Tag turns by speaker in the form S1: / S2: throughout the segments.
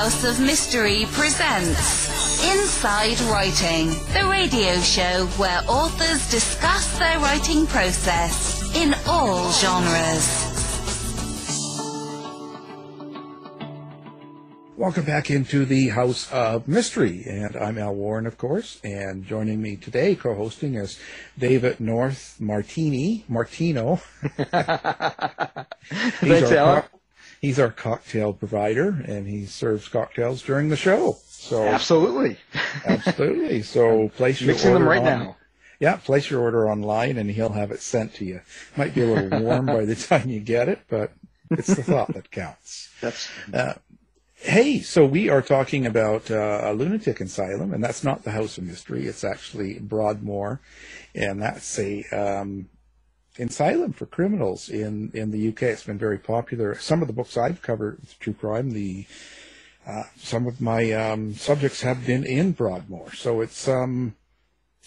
S1: House of Mystery presents Inside Writing, the radio show where authors discuss their writing process in all genres.
S2: Welcome back into the House of Mystery, and I'm Al Warren, of course, and joining me today, co-hosting, is David North Martini Martino.
S3: Thanks,
S2: our
S3: Alan.
S2: co- he's our cocktail provider, and he serves cocktails during the show. So
S3: Absolutely.
S2: absolutely. So place your
S3: Mixing them
S2: order
S3: right
S2: on-
S3: now.
S2: Yeah, place your order online, and he'll have it sent to you. Might be a little warm by the time you get it, but it's the thought that counts.
S3: That's
S2: Hey, so we are talking about uh, a lunatic asylum, and that's not the House of Mystery. It's actually Broadmoor, and that's a um, asylum for criminals in in the UK. It's been very popular. Some of the books I've covered, true crime, the uh, some of my um, subjects have been in Broadmoor, so it's um,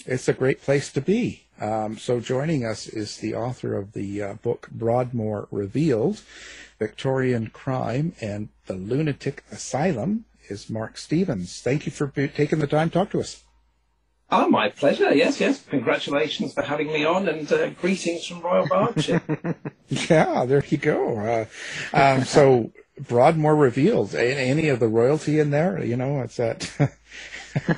S2: it's a great place to be. Um, so joining us is the author of the uh, book Broadmoor Revealed, Victorian Crime and the Lunatic Asylum is Mark Stevens. Thank you for taking the time to talk to us.
S4: Oh, my pleasure. Yes, yes. Congratulations for having me on, and uh, greetings from Royal Berkshire.
S2: Yeah, there you go. Uh, um, so Broadmoor Revealed, a- any of the royalty in there? You know, it's that.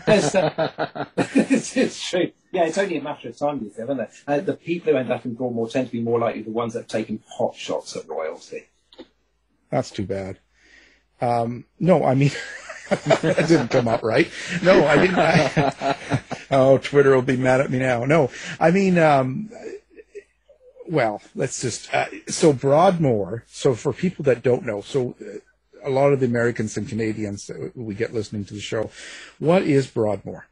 S4: Yes, uh, it's, it's true. Yeah, it's only a matter of time, isn't it? Uh, the people who end up in Broadmoor tend to be more likely the ones that have taken pot shots at royalty.
S2: That's too bad. Um, no, I mean, that didn't come out right. No, I didn't. I, oh, Twitter will be mad at me now. No, I mean, um, well, let's just, uh, so Broadmoor, so for people that don't know, so uh, a lot of the Americans and Canadians that we get listening to the show, what is Broadmoor?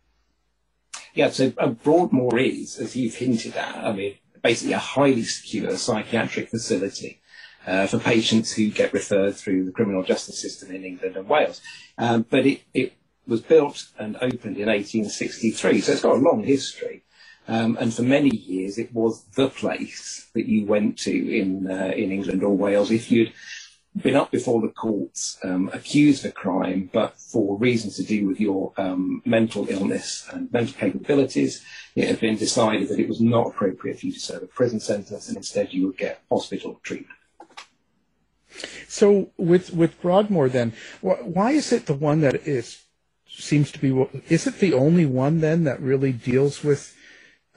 S4: Yeah, so uh, Broadmoor is, as you've hinted at, I mean, basically a highly secure psychiatric facility uh, for patients who get referred through the criminal justice system in England and Wales. Um, but it, it was built and opened in 1863, so it's got a long history. Um, and for many years, it was the place that you went to in uh, in England or Wales if you'd been up before the courts, um, accused of a crime, but for reasons to do with your um, mental illness and mental capabilities, it had been decided that it was not appropriate for you to serve a prison sentence, and instead you would get hospital treatment.
S2: So with with Broadmoor, then, wh- why is it the one that is seems to be? Is it the only one then that really deals with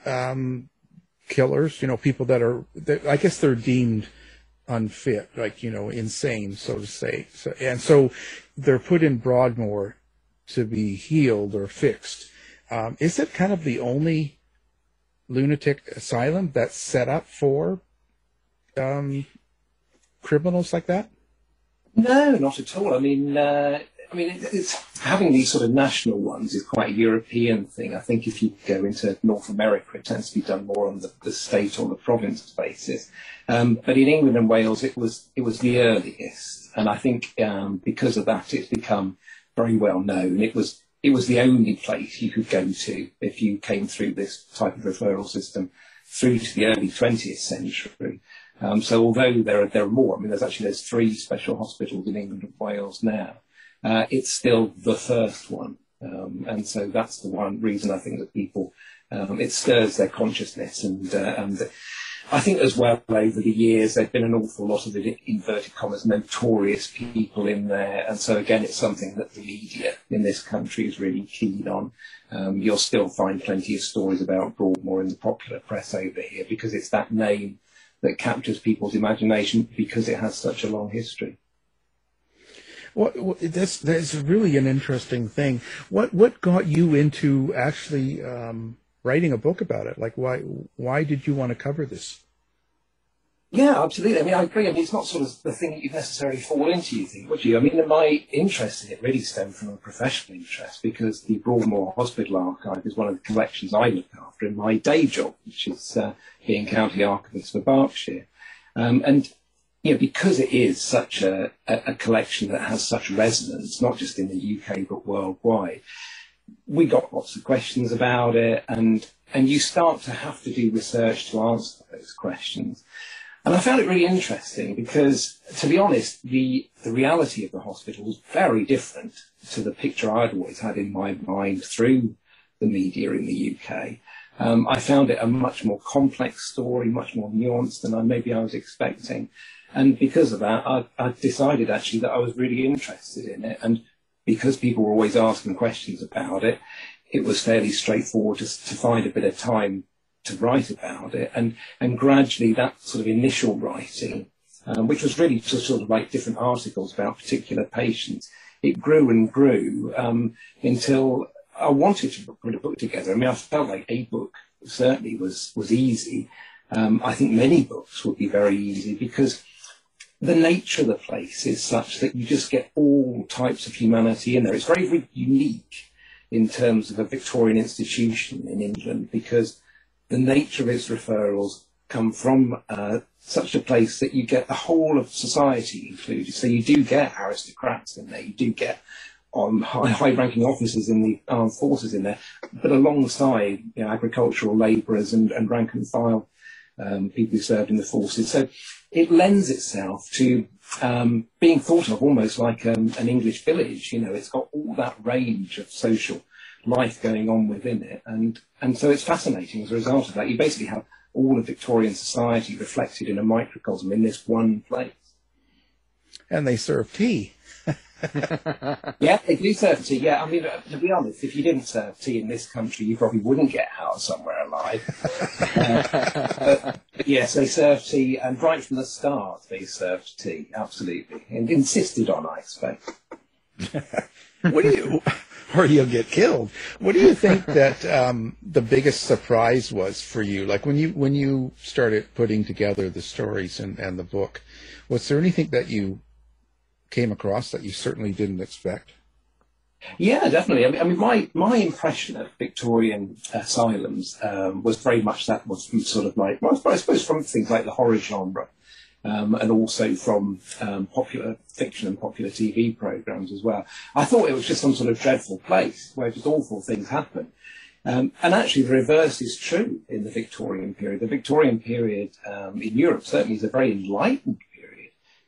S2: um, killers? You know, people that are. That, I guess they're deemed unfit, like you know, insane, so to say. So and so they're put in Broadmoor to be healed or fixed. Um, is it kind of the only lunatic asylum that's set up for um, criminals like that?
S4: No, not at all. I mean, uh, I mean, having these sort of national ones is quite a European thing. I think if you go into North America, it tends to be done more on the, the state or the province basis. Um, but in England and Wales, it was it was the earliest, and I think um, because of that, it's become very well known. It was it was the only place you could go to if you came through this type of referral system through to the early 20th century. Um, so although there are there are more, I mean, there's actually there's three special hospitals in England and Wales now. Uh, it's still the first one, um, and so that's the one reason I think that people um, it stirs their consciousness, and uh, and I think as well over the years there've been an awful lot of inverted commas notorious people in there, and so again it's something that the media in this country is really keen on. Um, you'll still find plenty of stories about Broadmoor in the popular press over here because it's that name that captures people's imagination because it has such a long history.
S2: What, what that's that's really an interesting thing. What what got you into actually um, writing a book about it? Like why why did you want to cover this?
S4: Yeah, absolutely. I mean, I agree. I mean, it's not sort of the thing that you necessarily fall into, you think, would you? I mean, my interest in it really stemmed from a professional interest because the Broadmoor Hospital Archive is one of the collections I look after in my day job, which is uh, being County Archivist for Berkshire. Um, and, you know, because it is such a, a, collection that has such resonance, not just in the UK, but worldwide, we got lots of questions about it and, and you start to have to do research to answer those questions. And I found it really interesting because, to be honest, the, the reality of the hospital was very different to the picture I'd always had in my mind through the media in the UK. Um, I found it a much more complex story, much more nuanced than I maybe I was expecting. And because of that, I, I decided actually that I was really interested in it. And because people were always asking questions about it, it was fairly straightforward just to find a bit of time to write about it. And, and gradually that sort of initial writing, um, which was really just sort of like different articles about particular patients, it grew and grew um, until I wanted to put a book together. I mean, I felt like a book certainly was, was easy. Um, I think many books would be very easy because the nature of the place is such that you just get all types of humanity in there. It's very, very unique in terms of a Victorian institution in England because the nature of its referrals come from uh, such a place that you get the whole of society included. So you do get aristocrats in there, you do get on high, high-ranking officers in the armed forces in there, but alongside you know, agricultural labourers and, and rank and file um, people who served in the forces. So it lends itself to um, being thought of almost like um, an English village. You know, it's got all that range of social life going on within it, and and so it's fascinating as a result of that. You basically have all of Victorian society reflected in a microcosm in this one place.
S2: And they serve tea.
S4: yeah, they do serve tea. Yeah, I mean, uh, to be honest, if you didn't serve tea in this country, you probably wouldn't get out somewhere alive. uh, but, but yes, they serve tea, and right from the start, they served tea, absolutely, and insisted on, I expect.
S2: what do you, or you'll get killed. What do you think that um, the biggest surprise was for you? Like when you when you started putting together the stories and, and the book, was there anything that you came across that you certainly didn't expect?
S4: Yeah, definitely. I mean, I mean my, my impression of Victorian asylums um, was very much that was sort of like, well, I suppose from things like the horror genre um, and also from um, popular fiction and popular TV programs as well. I thought it was just some sort of dreadful place where just awful things happen. Um, and actually, the reverse is true in the Victorian period. The Victorian period um, in Europe certainly is a very enlightened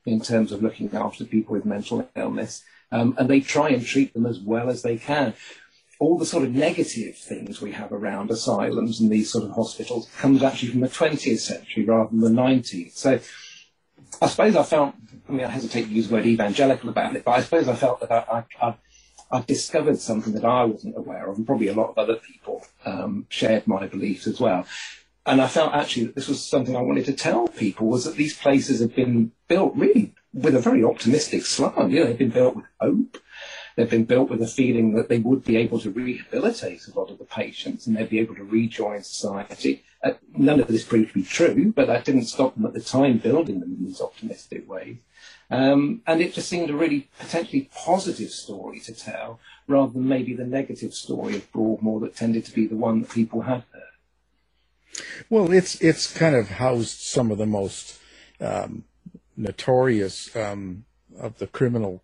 S4: in terms of looking after people with mental illness, um, and they try and treat them as well as they can. All the sort of negative things we have around asylums and these sort of hospitals comes actually from the 20th century rather than the 19th. So I suppose I felt, I mean, I hesitate to use the word evangelical about it, but I suppose I felt that I, I, I discovered something that I wasn't aware of, and probably a lot of other people um, shared my beliefs as well and I felt actually that this was something I wanted to tell people was that these places have been built really with a very optimistic slant. You know, they've been built with hope. They've been built with a feeling that they would be able to rehabilitate a lot of the patients and they'd be able to rejoin society. Uh, none of this proved to be true, but that didn't stop them at the time building them in these optimistic ways. Um, and it just seemed a really potentially positive story to tell rather than maybe the negative story of Broadmoor that tended to be the one that people had heard.
S2: Well, it's it's kind of housed some of the most um, notorious um, of the criminal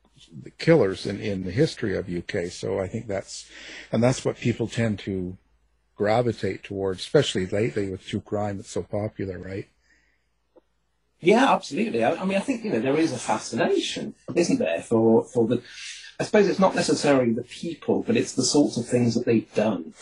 S2: killers in, in the history of UK. So I think that's and that's what people tend to gravitate towards, especially lately with true crime. It's so popular, right?
S4: Yeah, absolutely. I, I mean, I think you know there is a fascination, isn't there, for for the. I suppose it's not necessarily the people, but it's the sorts of things that they've done.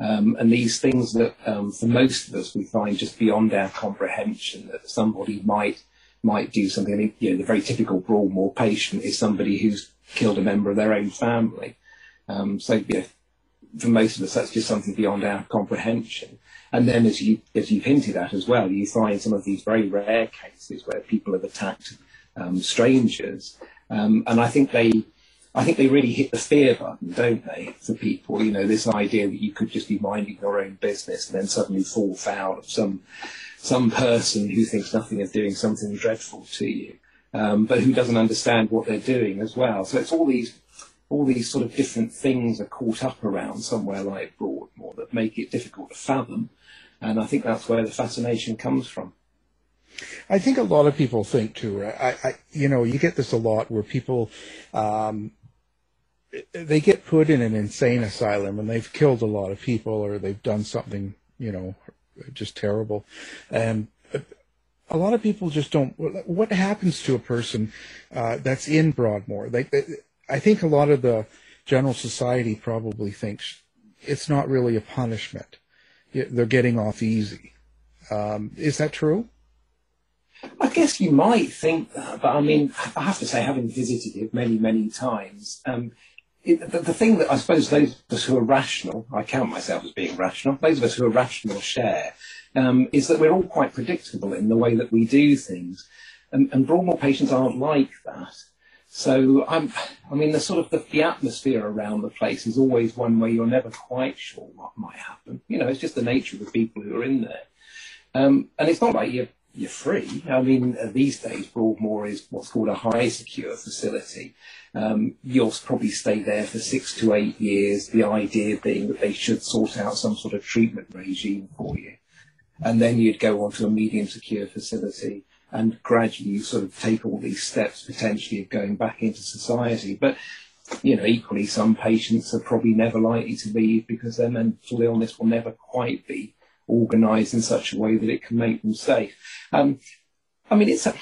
S4: Um, and these things that, um, for most of us, we find just beyond our comprehension that somebody might might do something. I mean, you know, the very typical Broadmoor patient is somebody who's killed a member of their own family. Um, so, you know, for most of us, that's just something beyond our comprehension. And then, as you as you've hinted at as well, you find some of these very rare cases where people have attacked um, strangers, um, and I think they I think they really hit the fear button, don't they, for people? You know, this idea that you could just be minding your own business and then suddenly fall foul of some some person who thinks nothing of doing something dreadful to you, um, but who doesn't understand what they're doing as well. So it's all these all these sort of different things are caught up around somewhere like Broadmoor that make it difficult to fathom, and I think that's where the fascination comes from.
S2: I think a lot of people think too. I, I you know, you get this a lot where people um, they get put in an insane asylum and they've killed a lot of people or they've done something, you know, just terrible. And a lot of people just don't. What happens to a person uh, that's in Broadmoor? They, they, I think a lot of the general society probably thinks it's not really a punishment. They're getting off easy. Um, is that true?
S4: I guess you might think that, but I mean, I have to say, having visited it many, many times, um, it, the, the, thing that I suppose those of us who are rational, I count myself as being rational, those of us who are rational share, um, is that we're all quite predictable in the way that we do things. And, and Broadmoor patients aren't like that. So I'm, I mean, the sort of the, the, atmosphere around the place is always one where you're never quite sure what might happen. You know, it's just the nature of the people who are in there. Um, and it's not like you're you're free. I mean, uh, these days, Broadmoor is what's called a high secure facility. Um, you'll probably stay there for six to eight years, the idea being that they should sort out some sort of treatment regime for you. And then you'd go on to a medium secure facility and gradually you sort of take all these steps potentially of going back into society. But, you know, equally, some patients are probably never likely to leave because their mental illness will never quite be organised in such a way that it can make them safe. Um, I mean, it's a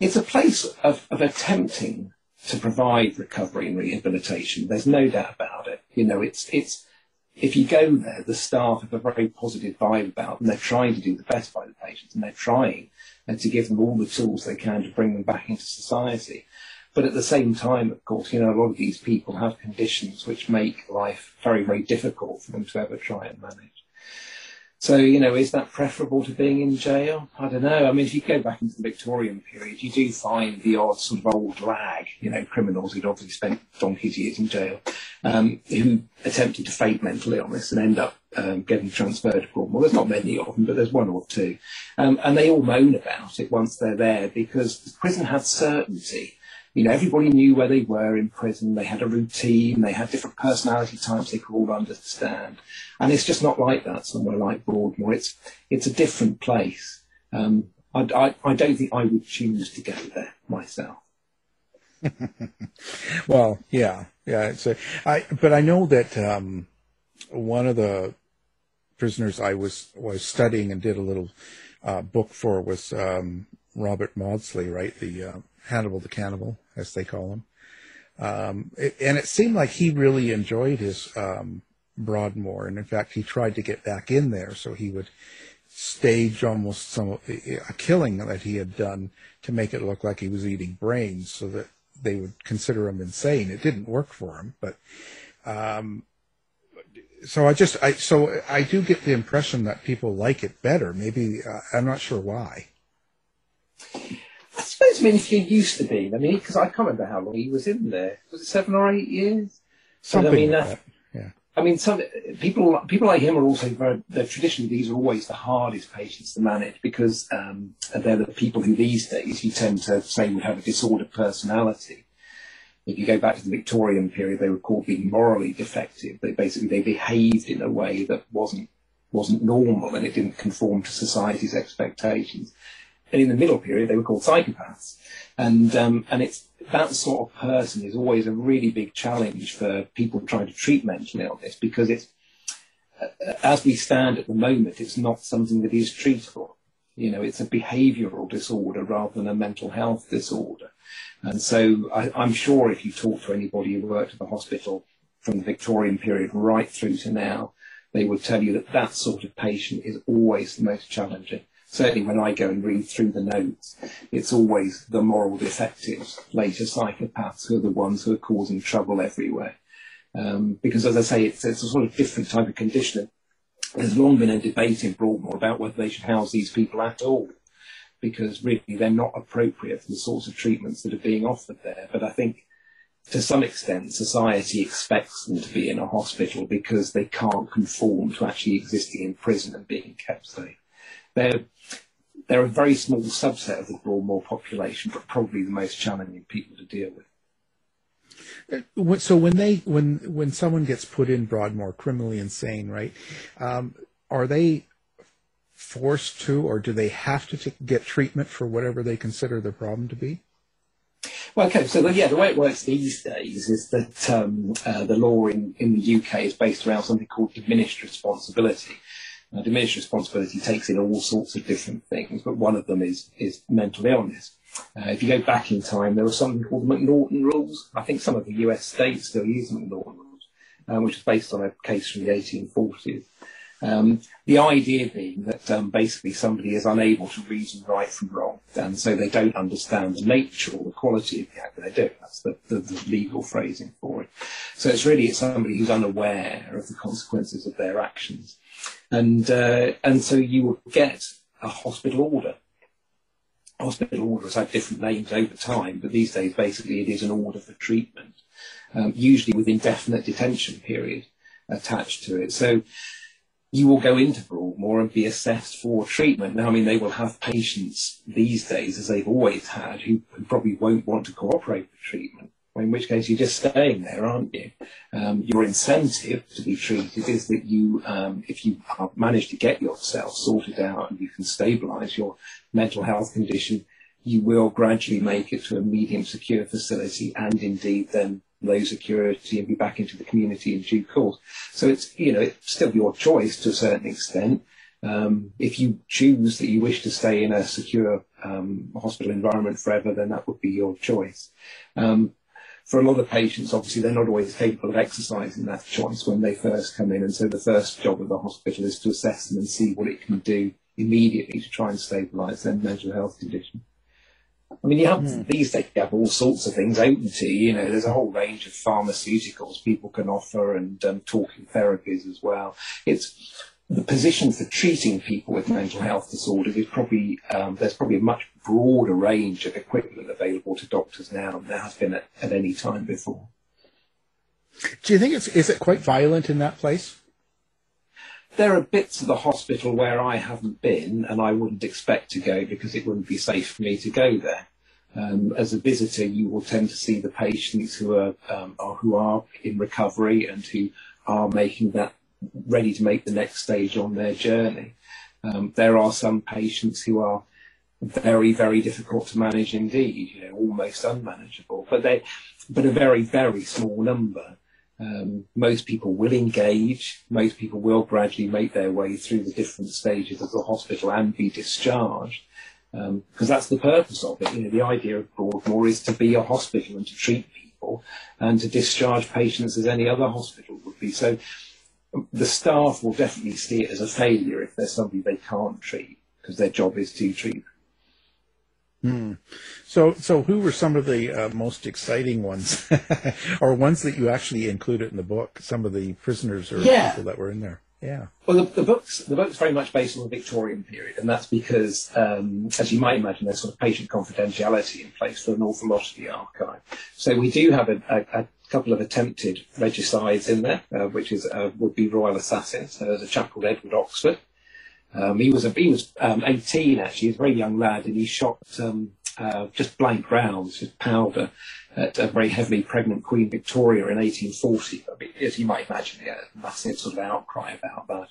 S4: it's a place of, of attempting to provide recovery and rehabilitation. There's no doubt about it. You know, it's it's if you go there, the staff have a very positive vibe about them. They're trying to do the best by the patients, and they're trying and to give them all the tools they can to bring them back into society. But at the same time, of course, you know, a lot of these people have conditions which make life very, very difficult for them to ever try and manage. So, you know, is that preferable to being in jail? I don't know. I mean, if you go back into the Victorian period, you do find the odd sort of old lag, you know, criminals who'd obviously spent donkey's years in jail, um, who attempted to fake mental illness and end up um, getting transferred to Cornwall. There's not many of them, but there's one or two. Um, and they all moan about it once they're there because the prison had certainty you know, everybody knew where they were in prison. They had a routine. They had different personality types they could all understand. And it's just not like that somewhere like Broadmoor. It's, it's a different place. Um, I, I, I don't think I would choose to go there myself.
S2: well, yeah, yeah. A, I, but I know that um, one of the prisoners I was was studying and did a little uh, book for was um, Robert Maudsley, right? The uh, Hannibal the Cannibal, as they call him. Um, it, and it seemed like he really enjoyed his um, Broadmoor, and in fact, he tried to get back in there so he would stage almost some a killing that he had done to make it look like he was eating brains, so that they would consider him insane. It didn't work for him, but um, so I just I so I do get the impression that people like it better. Maybe uh, I'm not sure why.
S4: I suppose, I mean, if you're used to be. I mean, because I can't remember how long he was in there. Was it seven or eight years?
S2: Something I mean, like that. Yeah.
S4: I mean, some people people like him are also very. They're traditionally these are always the hardest patients to manage because um, they're the people who these days you tend to say would have a disordered personality. If you go back to the Victorian period, they were called being morally defective. They basically they behaved in a way that wasn't wasn't normal and it didn't conform to society's expectations. And in the middle period, they were called psychopaths. And, um, and it's that sort of person is always a really big challenge for people trying to treat mental illness because it's, as we stand at the moment, it's not something that is treatable. You know, it's a behavioural disorder rather than a mental health disorder. And so I, I'm sure if you talk to anybody who worked at the hospital from the Victorian period right through to now, they would tell you that that sort of patient is always the most challenging certainly when I go and read through the notes, it's always the moral defectives, later psychopaths, who are the ones who are causing trouble everywhere. Um, because as I say, it's, it's, a sort of different type of condition. There's long been a debate in Broadmoor about whether they should house these people at all, because really they're not appropriate for the sorts of treatments that are being offered there. But I think to some extent, society expects them to be in a hospital because they can't conform to actually existing in prison and being kept safe. They're they're a very small subset of the Broadmoor population, but probably the most challenging people to deal with.
S2: So when they when when someone gets put in Broadmoor, criminally insane, right? Um, are they forced to, or do they have to t- get treatment for whatever they consider their problem to be?
S4: Well, okay, so the, yeah, the way it works these days is that um, uh, the law in, in the UK is based around something called diminished responsibility. Now, diminished responsibility takes in all sorts of different things, but one of them is, is mental illness. Uh, if you go back in time, there was something called the McNaughton Rules. I think some of the US states still use McNaughton Rules, um, which is based on a case from the 1840s. Um, the idea being that um, basically somebody is unable to reason right from wrong, and so they don't understand the nature or the quality of the act that they're doing. That's the, the, the legal phrasing for it. So it's really it's somebody who's unaware of the consequences of their actions, and uh, and so you will get a hospital order. Hospital orders have different names over time, but these days basically it is an order for treatment, um, usually with indefinite detention period attached to it. So you will go into Broadmoor and be assessed for treatment. Now, I mean, they will have patients these days, as they've always had, who, probably won't want to cooperate with treatment. In which case, you're just staying there, aren't you? Um, your incentive to be treated is that you, um, if you manage to get yourself sorted out and you can stabilise your mental health condition, you will gradually make it to a medium secure facility and indeed then low security and be back into the community in due course. So it's, you know, it's still your choice to a certain extent. Um, if you choose that you wish to stay in a secure um, hospital environment forever, then that would be your choice. For a lot of patients, obviously, they're not always capable of exercising that choice when they first come in. And so the first job of the hospital is to assess them and see what it can do immediately to try and stabilise their mental health condition. I mean, you have mm. these days you have all sorts of things open to you. You know, there's a whole range of pharmaceuticals people can offer and um, talking therapies as well. It's the position for treating people with mental health disorders is probably um, there's probably a much broader range of equipment available to doctors now than there has been at, at any time before.
S2: Do you think it's is it quite violent in that place?
S4: There are bits of the hospital where I haven't been and I wouldn't expect to go because it wouldn't be safe for me to go there. Um, as a visitor, you will tend to see the patients who are, um, are who are in recovery and who are making that ready to make the next stage on their journey. Um, there are some patients who are very, very difficult to manage indeed, you know, almost unmanageable, but they, but a very, very small number. Um, most people will engage. Most people will gradually make their way through the different stages of the hospital and be discharged. Because um, that's the purpose of it. You know, the idea of Broadmoor is to be a hospital and to treat people and to discharge patients as any other hospital would be. So the staff will definitely see it as a failure if there's somebody they can't treat because their job is to treat.
S2: Hmm. So, so who were some of the uh, most exciting ones, or ones that you actually included in the book? Some of the prisoners or yeah. people that were in there. Yeah.
S4: Well, the, the book's the book's very much based on the Victorian period, and that's because, um, as you might imagine, there's sort of patient confidentiality in place for an awful lot of the archive. So we do have a, a, a couple of attempted regicides in there, uh, which is uh, would be royal assassins. So there's a chap called Edward Oxford, um, he was a, he was um, 18 actually, he was a very young lad, and he shot um, uh, just blank rounds, just powder, at a very heavily pregnant Queen Victoria in 1840. I mean, as you might imagine, a massive sort of outcry about that.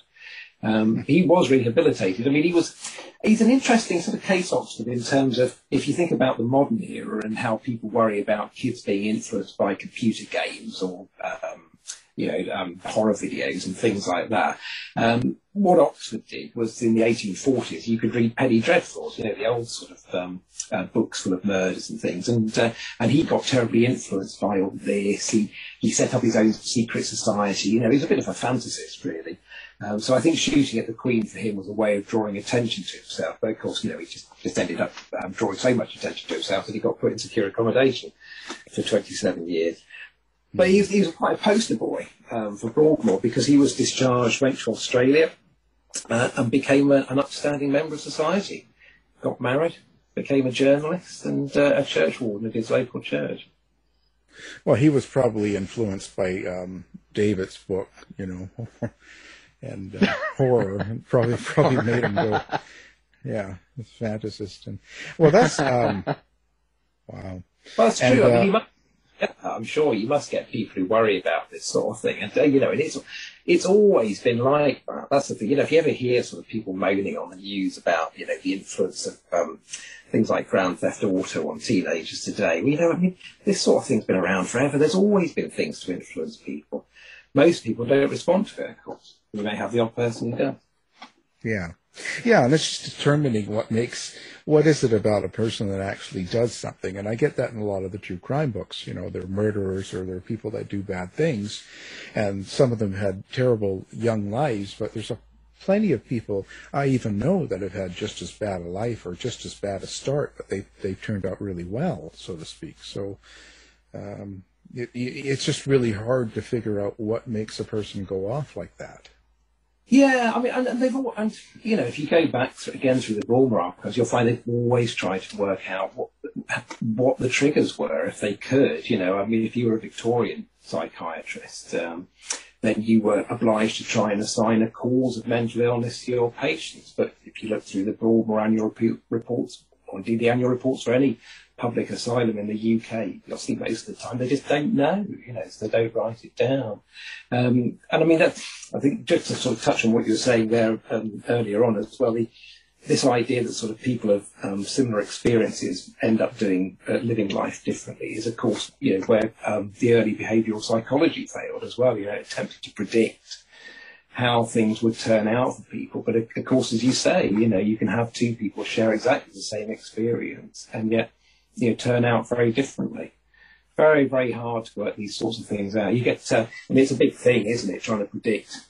S4: Um, he was rehabilitated. I mean, he was, he's an interesting sort of case, Oxford, in terms of if you think about the modern era and how people worry about kids being influenced by computer games or um, you know, um, horror videos and things like that. Um, what Oxford did was in the 1840s, you could read Penny Dreadfuls, you know, the old sort of um, uh, books full of murders and things. And uh, and he got terribly influenced by all this. He he set up his own secret society. You know, he's a bit of a fantasist, really. Um, so I think shooting at the Queen for him was a way of drawing attention to himself. But of course, you know, he just, just ended up um, drawing so much attention to himself that he got put in secure accommodation for 27 years. But he, he was quite a poster boy um, for Broadmoor because he was discharged, went to Australia, uh, and became a, an upstanding member of society. Got married, became a journalist, and uh, a church warden at his local church.
S2: Well, he was probably influenced by um, David's book, you know, and uh, horror, and probably probably made him go, yeah, fantasist. And well, that's um, wow.
S4: Well, that's true. And, I mean, uh, I'm sure you must get people who worry about this sort of thing, and uh, you know, and it's it's always been like that. That's the thing. You know, if you ever hear sort of people moaning on the news about you know the influence of um, things like Grand Theft Auto on teenagers today, well, you know, I mean, this sort of thing's been around forever. There's always been things to influence people. Most people don't respond to it, of course. You may have the odd person who does.
S2: Yeah. Yeah, and it's just determining what makes what is it about a person that actually does something. And I get that in a lot of the true crime books. You know, they're murderers or they're people that do bad things, and some of them had terrible young lives. But there's a plenty of people I even know that have had just as bad a life or just as bad a start, but they they've turned out really well, so to speak. So. Um, it, it's just really hard to figure out what makes a person go off like that.
S4: Yeah, I mean, and, they've all, and you know, if you go back again through the Broadmoor archives, you'll find they've always tried to work out what what the triggers were if they could. You know, I mean, if you were a Victorian psychiatrist, um, then you were obliged to try and assign a cause of mental illness to your patients. But if you look through the Broadmoor annual reports, or indeed the annual reports for any public asylum in the UK. Think most of the time they just don't know, you know, so they don't write it down. Um, and I mean, I think just to sort of touch on what you were saying there um, earlier on as well, the, this idea that sort of people of um, similar experiences end up doing uh, living life differently is, of course, you know, where um, the early behavioural psychology failed as well. You know, attempted to predict how things would turn out for people. But of course, as you say, you know, you can have two people share exactly the same experience, and yet you know, turn out very differently. Very, very hard to work these sorts of things out. You get, to, mean, it's a big thing, isn't it, trying to predict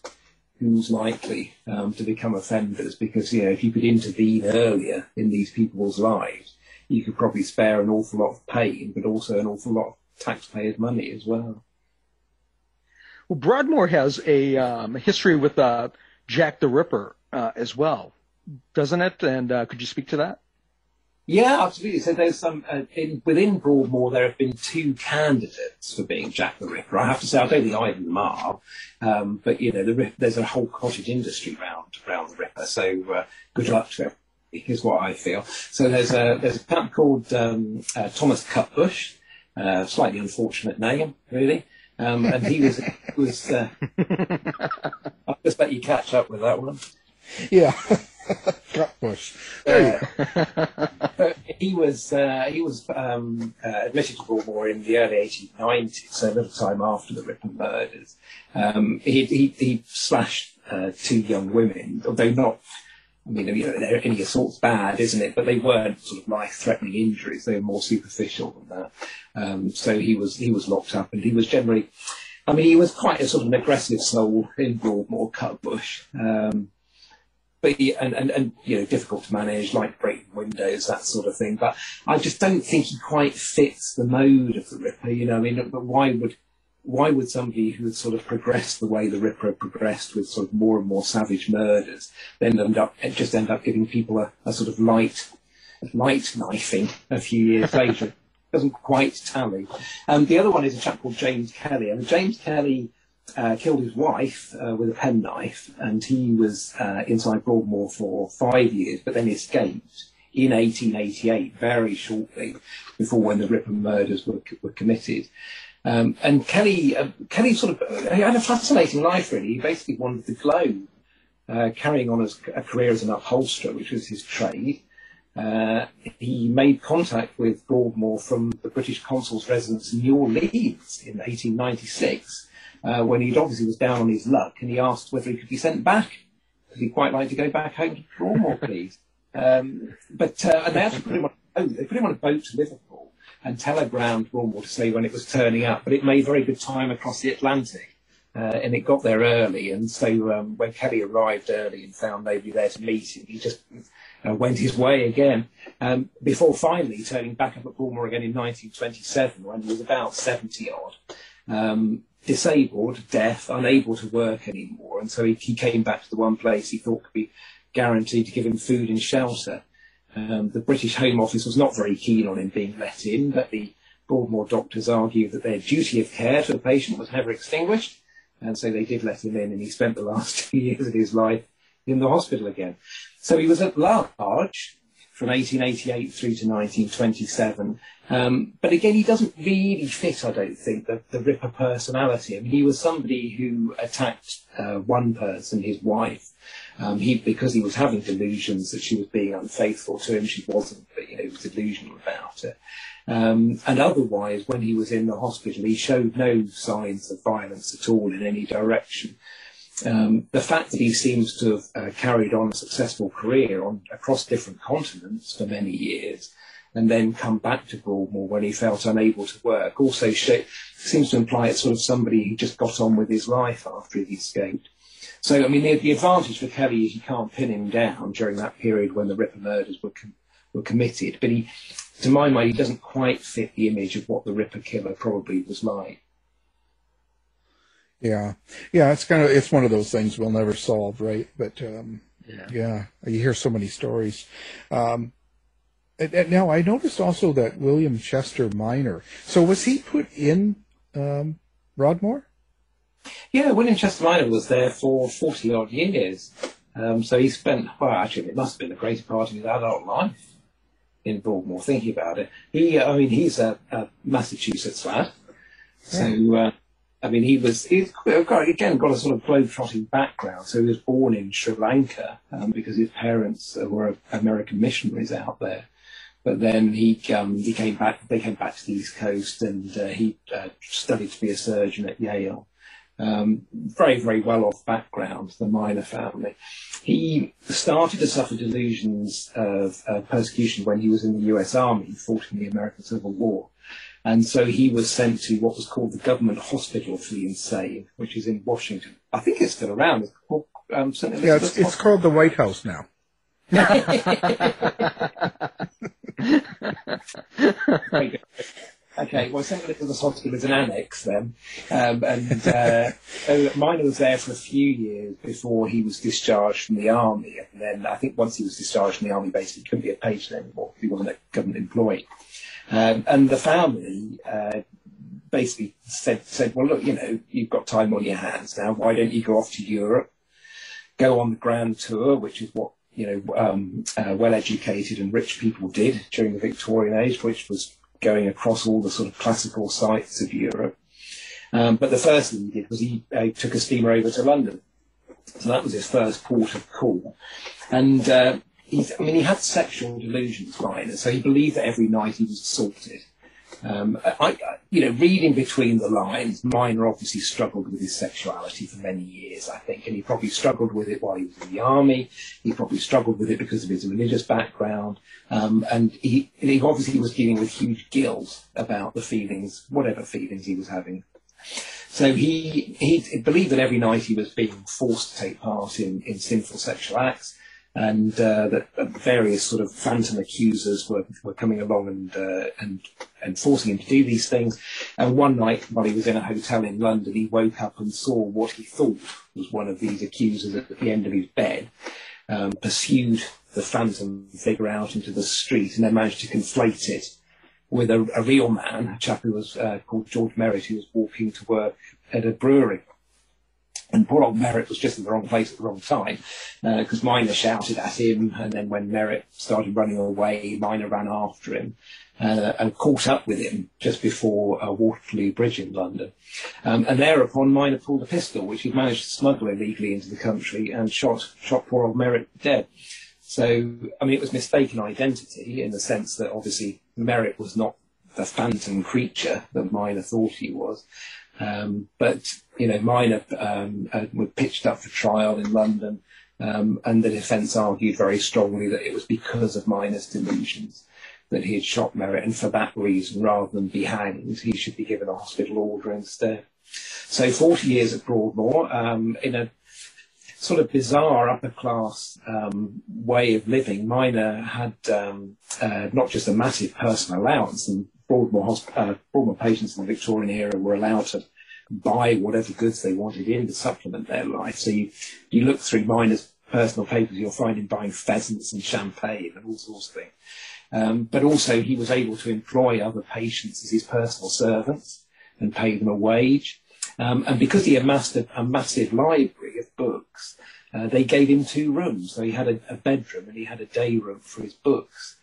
S4: who's likely um, to become offenders because, you know, if you could intervene earlier in these people's lives, you could probably spare an awful lot of pain, but also an awful lot of taxpayers' money as well.
S3: Well, Broadmoor has a um, history with uh, Jack the Ripper uh, as well, doesn't it? And uh, could you speak to that?
S4: Yeah, absolutely. So there's some uh, in, within Broadmoor. There have been two candidates for being Jack the Ripper. I have to say, I don't think either of them are, um, but you know, the, there's a whole cottage industry around around the Ripper. So uh, good luck to them. Is what I feel. So there's a there's a chap called um, uh, Thomas Cutbush, uh, slightly unfortunate name, really. Um, and he was was. Uh, I'll just let you catch up with that one.
S2: Yeah. Cutbush.
S4: Uh, he was uh, he was um, uh, admitted to Broadmoor in the early 1890s, so a little time after the Ripper murders. Um, he, he, he slashed uh, two young women, although not. I mean, you know, any assault's bad, isn't it? But they weren't sort of life-threatening injuries; they were more superficial than that. Um, so he was he was locked up, and he was generally. I mean, he was quite a sort of an aggressive soul in Broadmoor, Cutbush. Um, but and, and, and you know difficult to manage, like breaking windows, that sort of thing. But I just don't think he quite fits the mode of the Ripper. You know, I mean, but why would why would somebody who had sort of progressed the way the Ripper progressed with sort of more and more savage murders then end up just end up giving people a, a sort of light light knifing a few years later? Doesn't quite tally. Um, the other one is a chap called James Kelly, and James Kelly uh, killed his wife uh, with a penknife, and he was uh, inside Broadmoor for five years, but then escaped in 1888, very shortly before when the Ripper murders were, were committed. Um, and Kelly, uh, Kelly sort of he had a fascinating life. Really, he basically wanted the globe, uh, carrying on as a career as an upholsterer, which was his trade. Uh, he made contact with Broadmoor from the British consul's residence in New Orleans in 1896 uh, when he obviously was down on his luck, and he asked whether he could be sent back because he'd quite like to go back home to Broadmoor, please. Um, but uh, and they actually put him on a boat. They put him on a boat to Liverpool and telegrammed Broadmoor to say when it was turning up. But it made very good time across the Atlantic. Uh, and it got there early, and so um, when Kelly arrived early and found nobody there to meet him, he just uh, went his way again. Um, before finally turning back up at Broadmoor again in 1927, when he was about 70 odd. Um, disabled, deaf, unable to work anymore. And so he, he came back to the one place he thought could be guaranteed to give him food and shelter. Um, the British Home Office was not very keen on him being let in, but the Broadmoor doctors argued that their duty of care to the patient was never extinguished, and so they did let him in, and he spent the last two years of his life in the hospital again. So he was at large from 1888 through to 1927. Um, but again, he doesn't really fit, I don't think, the, the Ripper personality. I mean, he was somebody who attacked uh, one person, his wife, um, he, because he was having delusions that she was being unfaithful to him. She wasn't, but you know, he was delusional about it. Um, and otherwise, when he was in the hospital, he showed no signs of violence at all in any direction. Um, the fact that he seems to have uh, carried on a successful career on across different continents for many years, and then come back to Broadmoor when he felt unable to work, also seems to imply it's sort of somebody who just got on with his life after he escaped. So, I mean, the, the advantage for Kelly is you can't pin him down during that period when the Ripper murders were com- were committed, but he, to my mind, he doesn't quite fit the image of what the Ripper killer probably was like.
S2: Yeah, yeah, it's kind of it's one of those things we'll never solve, right? But um,
S3: Yeah.
S2: yeah, you hear so many stories. Um, and, and now I noticed also that William Chester Minor. So was he put in um, Broadmoor?
S4: Yeah, William Chester Minor was there for 40 odd years. Um, so he spent, well, actually, it must have been the greater part of his adult life in Broadmoor, thinking about it. He, I mean, he's a, a Massachusetts lad. So, uh, I mean, he was, he's got, again, got a sort of globe-trotting background. So he was born in Sri Lanka um, because his parents were American missionaries out there. But then he um, he came back. They came back to the East Coast, and uh, he uh, studied to be a surgeon at Yale. Um, very very well off background, the Minor family. He started to suffer delusions of uh, persecution when he was in the U.S. Army, fought in the American Civil War, and so he was sent to what was called the Government Hospital for the Insane, which is in Washington. I think it's still around. It's called um.
S2: Yeah, it's, it's called the White House now.
S4: Okay, well, St. Elizabeth's Hospital is an annex then. Um, and uh, so Minor was there for a few years before he was discharged from the army. And then I think once he was discharged from the army, basically he couldn't be a patient anymore because he wasn't a government employee. Um, and the family uh, basically said, said, well, look, you know, you've got time on your hands now. Why don't you go off to Europe, go on the Grand Tour, which is what you know, um, uh, well-educated and rich people did during the Victorian age, which was going across all the sort of classical sites of Europe. Um, but the first thing he did was he uh, took a steamer over to London. So that was his first port of call. And uh, I mean, he had sexual delusions, Minor, so he believed that every night he was assaulted. Um, I, I, you know, reading between the lines, Minor obviously struggled with his sexuality for many years, I think, and he probably struggled with it while he was in the army. He probably struggled with it because of his religious background, um, and he, he obviously was dealing with huge guilt about the feelings, whatever feelings he was having. So he he believed that every night he was being forced to take part in, in sinful sexual acts and uh, that various sort of phantom accusers were, were coming along and, uh, and and forcing him to do these things. And one night, while he was in a hotel in London, he woke up and saw what he thought was one of these accusers at the end of his bed, um, pursued the phantom figure out into the street, and then managed to conflate it with a, a real man, a chap who was uh, called George Merritt, who was walking to work at a brewery. And poor old Merritt was just in the wrong place at the wrong time because Minor shouted at him. And then when Merritt started running away, Minor ran after him uh, and caught up with him just before uh, Waterloo Bridge in London. Um, and thereupon Minor pulled a pistol, which he'd managed to smuggle illegally into the country and shot, shot poor old Merritt dead. So, I mean, it was mistaken identity in the sense that obviously Merritt was not the phantom creature that Minor thought he was. Um, but, you know, Minor um, uh, were pitched up for trial in London, um, and the defence argued very strongly that it was because of Minor's delusions that he had shot Merritt, and for that reason, rather than be hanged, he should be given a hospital order instead. So 40 years at Broadmoor, um, in a sort of bizarre upper class um, way of living, Minor had um, uh, not just a massive personal allowance, and Broadmoor, hosp- uh, Broadmoor patients in the Victorian era were allowed to buy whatever goods they wanted in to supplement their life. So you, you look through Minor's personal papers, you'll find him buying pheasants and champagne and all sorts of things. Um, but also he was able to employ other patients as his personal servants and pay them a wage. Um, and because he amassed a, a massive library of books, uh, they gave him two rooms. So he had a, a bedroom and he had a day room for his books.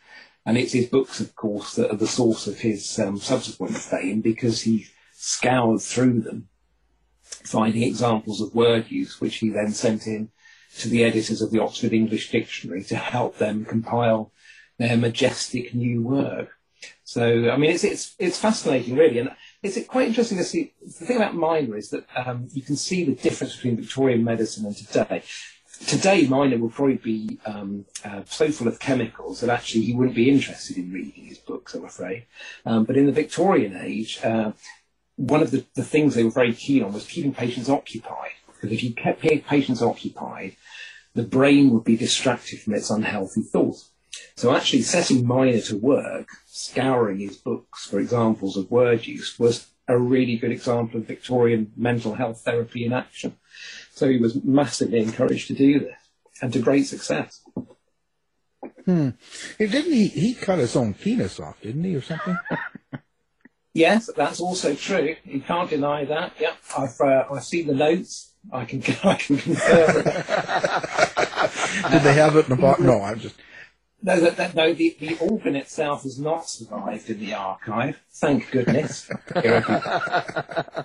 S4: And it's his books, of course, that are the source of his um, subsequent fame because he scoured through them, finding examples of word use, which he then sent in to the editors of the Oxford English Dictionary to help them compile their majestic new work. So, I mean, it's it's it's fascinating, really. And it's quite interesting to see. The thing about Minor is that um, you can see the difference between Victorian medicine and today. Today, Minor would probably be um, uh, so full of chemicals that actually he wouldn't be interested in reading his books, I'm afraid. Um, but in the Victorian age, uh, one of the, the things they were very keen on was keeping patients occupied. Because if you kept patients occupied, the brain would be distracted from its unhealthy thoughts. So actually setting Minor to work, scouring his books for examples of word use, was a really good example of Victorian mental health therapy in action. So he was massively encouraged to do this, and to great success.
S2: Hmm. Didn't he? He cut his own penis off, didn't he, or something?
S4: yes, that's also true. You can't deny that. Yeah, I've uh, I've seen the notes. I can I can confirm.
S2: Did they have it in the box? No, I'm just.
S4: No, that, that, no, the, the organ itself has not survived in the archive. Thank goodness. uh,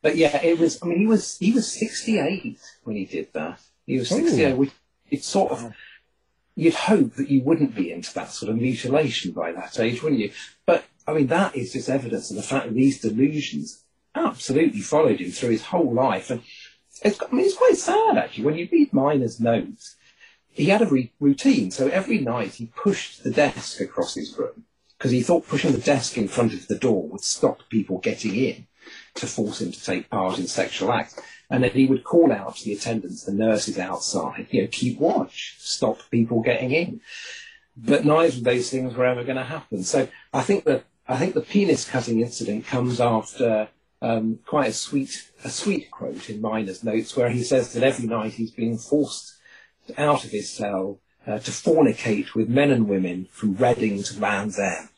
S4: but yeah, it was. I mean, he was he was 68 when he did that. He was 68. Which it's sort of. You'd hope that you wouldn't be into that sort of mutilation by that age, wouldn't you? But I mean, that is just evidence of the fact that these delusions absolutely followed him through his whole life. And it's, I mean, it's quite sad actually when you read Minor's notes he had a re- routine. So every night he pushed the desk across his room because he thought pushing the desk in front of the door would stop people getting in to force him to take part in sexual acts. And then he would call out to the attendants, the nurses outside, you know, keep watch, stop people getting in. But neither of those things were ever going to happen. So I think that I think the penis cutting incident comes after um, quite a sweet a sweet quote in Minor's notes, where he says that every night he's being forced out of his cell uh, to fornicate with men and women from Reading to Land's End.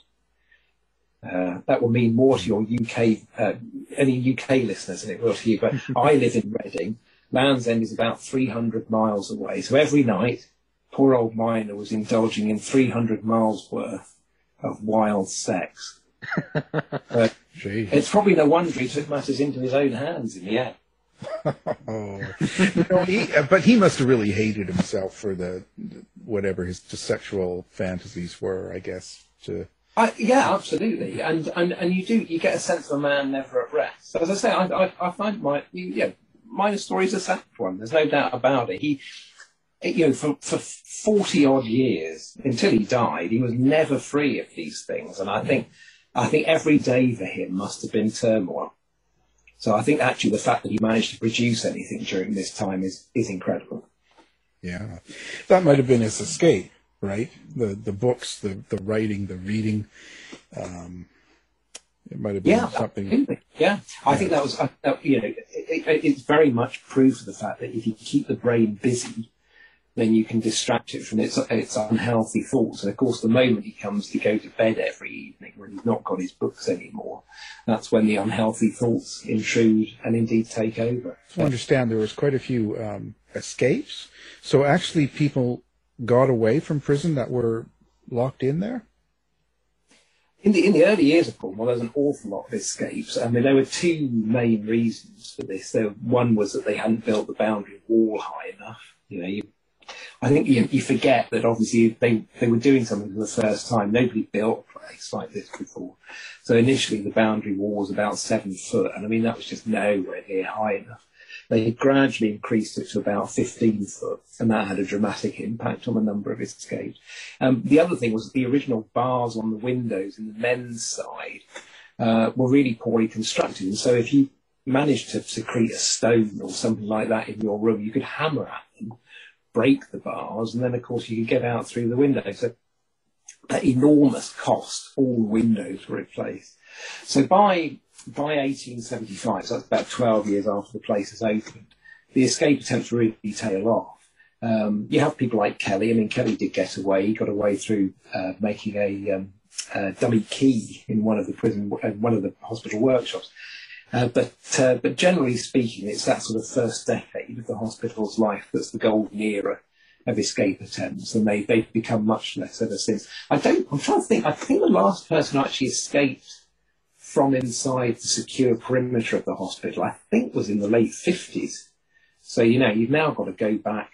S4: Uh, that will mean more to your UK, uh, any UK listeners than it will to you, but I live in Reading. Land's End is about 300 miles away. So every night, poor old Miner was indulging in 300 miles worth of wild sex. It's probably no wonder he took matters into his own hands in the end
S2: oh, no, he, uh, but he must have really hated himself for the whatever his sexual fantasies were. I guess to.
S4: I, yeah, absolutely, and, and and you do you get a sense of a man never at rest. As I say, I I, I find my yeah, Minor's story is a sad one. There's no doubt about it. He, eh, you know, for for forty odd years until he died, he was never free of these things, and I think I think every day for him must have been turmoil. So I think actually the fact that he managed to produce anything during this time is, is incredible.
S2: Yeah. That might have been his escape, right? The the books, the, the writing, the reading. Um, it might have been
S4: yeah,
S2: something.
S4: Absolutely. Yeah, I think that was, uh, you know, it, it, it's very much proof of the fact that if you keep the brain busy, then you can distract it from its, its unhealthy thoughts. And of course, the moment he comes to go to bed every evening, when he's not got his books anymore, that's when the unhealthy thoughts intrude and indeed take over.
S2: I understand, there was quite a few um, escapes. So actually, people got away from prison that were locked in there.
S4: In the in the early years of Cornwall, there was an awful lot of escapes. I mean, there were two main reasons for this. There, one was that they hadn't built the boundary wall high enough. You know, you I think you, you forget that obviously they, they were doing something for the first time. Nobody built a place like this before. So initially the boundary wall was about seven foot, and I mean that was just nowhere near high enough. They gradually increased it to about 15 foot, and that had a dramatic impact on the number of escapes. Um, the other thing was the original bars on the windows in the men's side uh, were really poorly constructed, and so if you managed to secrete a stone or something like that in your room, you could hammer at break the bars, and then of course you could get out through the window. So at enormous cost, all the windows were replaced. So by by 1875, so that's about 12 years after the place has opened, the escape attempts really tail off. Um, you have people like Kelly. I mean, Kelly did get away. He got away through uh, making a, um, a dummy key in one of the prison, uh, one of the hospital workshops. Uh, but uh, but generally speaking, it's that sort of first decade of the hospital's life that's the golden era of escape attempts, and they they've become much less ever since. I don't. I'm trying to think. I think the last person actually escaped from inside the secure perimeter of the hospital, I think, was in the late fifties. So you know, you've now got to go back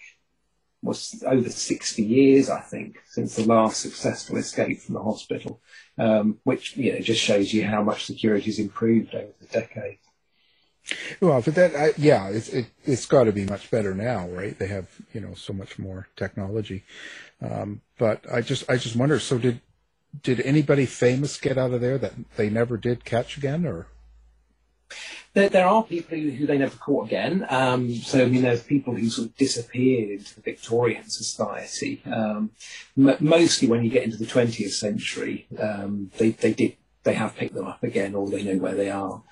S4: was over 60 years, I think, since the last successful escape from the hospital um, which you know just shows you how much security has improved over the decades.
S2: Well, but that, I, yeah, it's it, it's got to be much better now, right? They have you know so much more technology. Um, but I just I just wonder. So did did anybody famous get out of there that they never did catch again, or?
S4: There, there are people who, they never caught again. Um, so I mean, there's people who sort of disappeared into the Victorian society. Um, m- mostly when you get into the 20th century, um, they they did they have picked them up again, or they know where they are.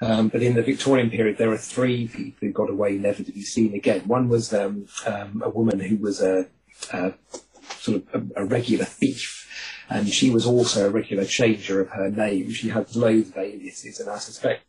S4: Um, but in the Victorian period, there are three people who got away never to be seen again. One was um, um, a woman who was a, a sort of a, a, regular thief, and she was also a regular changer of her name. She had loads of aliases, and I suspect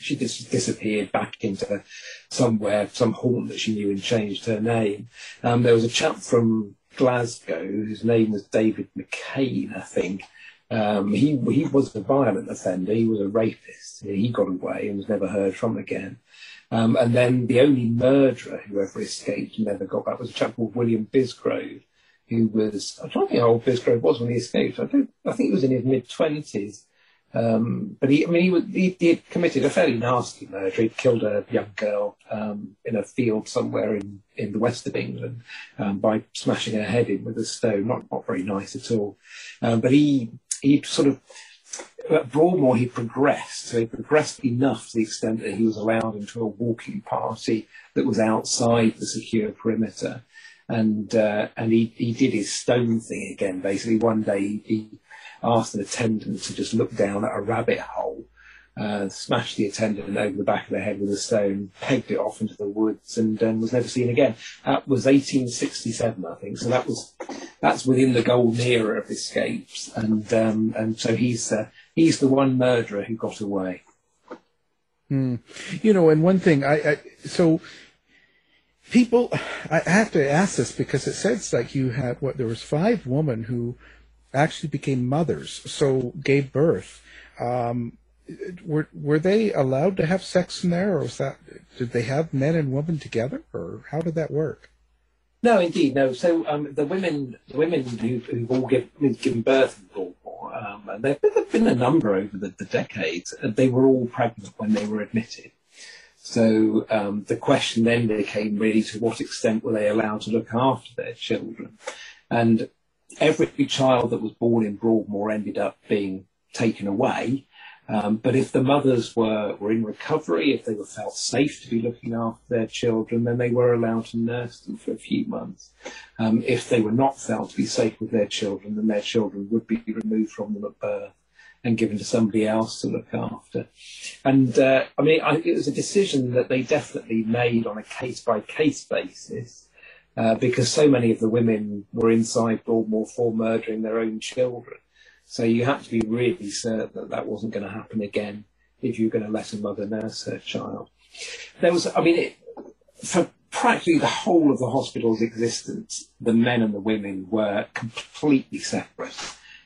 S4: she just disappeared back into somewhere, some haunt that she knew, and changed her name. Um, there was a chap from Glasgow whose name was David McCain, I think um, he he was a violent offender. He was a rapist. He got away and was never heard from again. Um, and then the only murderer who ever escaped and never got back was a chap called William Bisgrove, who was I don't think how old Bisgrove was when he escaped. I. I think he was in his mid twenties. Um, but he, I mean, he, was, he, he had committed a fairly nasty murder. He'd killed a young girl um, in a field somewhere in, in the west of England um, by smashing her head in with a stone. Not not very nice at all. Um, but he he sort of at Broadmoor he progressed. So he progressed enough to the extent that he was allowed into a walking party that was outside the secure perimeter. And uh, and he, he did his stone thing again. Basically, one day he asked an attendant to just look down at a rabbit hole uh, smashed the attendant over the back of the head with a stone, pegged it off into the woods, and um, was never seen again. That was 1867, I think. So that was that's within the golden era of escapes, and um, and so he's uh, he's the one murderer who got away.
S2: Mm. You know, and one thing I, I so people I have to ask this because it says like you had what there was five women who actually became mothers, so gave birth. Um, were were they allowed to have sex in there, or was that did they have men and women together, or how did that work?
S4: No, indeed, no. So um, the women, the women who, who've all give, given birth in um, and there have been a number over the, the decades. They were all pregnant when they were admitted. So um, the question then became really to what extent were they allowed to look after their children, and every child that was born in Broadmoor ended up being taken away um, but if the mothers were, were in recovery, if they were felt safe to be looking after their children, then they were allowed to nurse them for a few months. Um, if they were not felt to be safe with their children, then their children would be removed from them at birth and given to somebody else to look after. And uh, I mean, I, it was a decision that they definitely made on a case by case basis. Uh, because so many of the women were inside Broadmoor for murdering their own children. So you had to be really certain that that wasn't going to happen again if you were going to let a mother nurse her child. There was, I mean, it, for practically the whole of the hospital's existence, the men and the women were completely separate.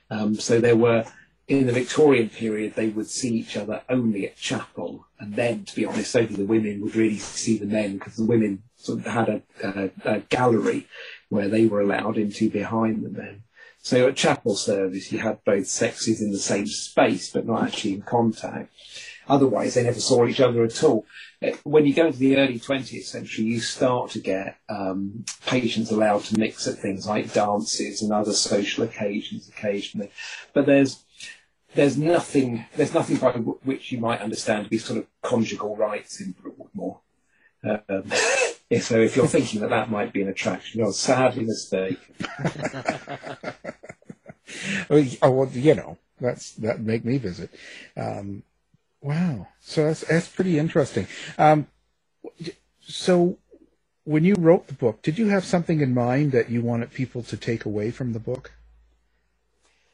S4: Um, so there were, in the Victorian period, they would see each other only at chapel, and then, to be honest, only the women would really see the men because the women had a, a, a gallery where they were allowed into behind the men. So at chapel service, you had both sexes in the same space, but not actually in contact. Otherwise, they never saw each other at all. Uh, when you go into the early 20th century, you start to get um, patients allowed to mix at things like dances and other social occasions occasionally. But there's there's nothing there's nothing by which you might understand to be sort of conjugal rights in Broadmoor. Um, so if you're thinking that that might be an attraction, you're sadly mistaken.
S2: oh well, you know that's that make me visit. Um, wow, so that's that's pretty interesting. Um, so when you wrote the book, did you have something in mind that you wanted people to take away from the book?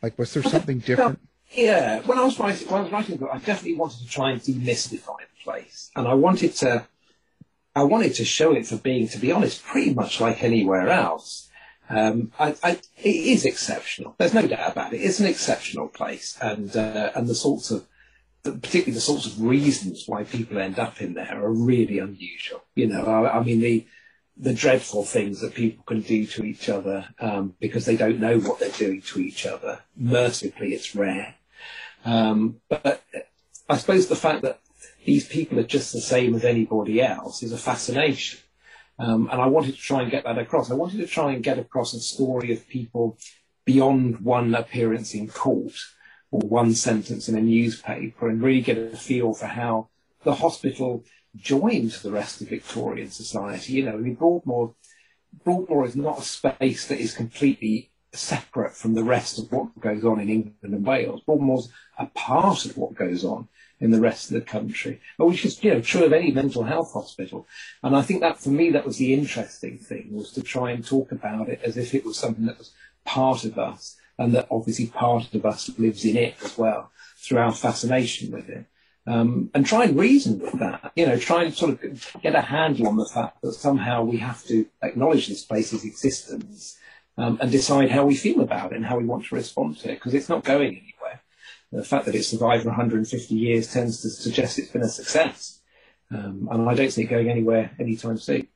S2: Like, was there something different?
S4: Yeah, when I was writing, when I was writing the book, I definitely wanted to try and demystify the place, and I wanted to I wanted to show it for being, to be honest, pretty much like anywhere else. Um, I, I, it is exceptional. There's no doubt about it. It's an exceptional place, and uh, and the sorts of, particularly the sorts of reasons why people end up in there are really unusual. You know, I, I mean the the dreadful things that people can do to each other um, because they don't know what they're doing to each other. Mercifully, it's rare. Um, but I suppose the fact that these people are just the same as anybody else is a fascination. Um, and I wanted to try and get that across. I wanted to try and get across a story of people beyond one appearance in court or one sentence in a newspaper and really get a feel for how the hospital joined the rest of Victorian society. You know, I mean, Broadmoor, Broadmoor is not a space that is completely separate from the rest of what goes on in England and Wales. Broadmoor's a part of what goes on in the rest of the country, which is you know true of any mental health hospital. And I think that for me that was the interesting thing was to try and talk about it as if it was something that was part of us, and that obviously part of us lives in it as well through our fascination with it. Um, and try and reason with that, you know, try and sort of get a handle on the fact that somehow we have to acknowledge this place's existence um, and decide how we feel about it and how we want to respond to it, because it's not going anywhere. The fact that it's survived for 150 years tends to suggest it's been a success. Um, and I don't see it going anywhere anytime soon.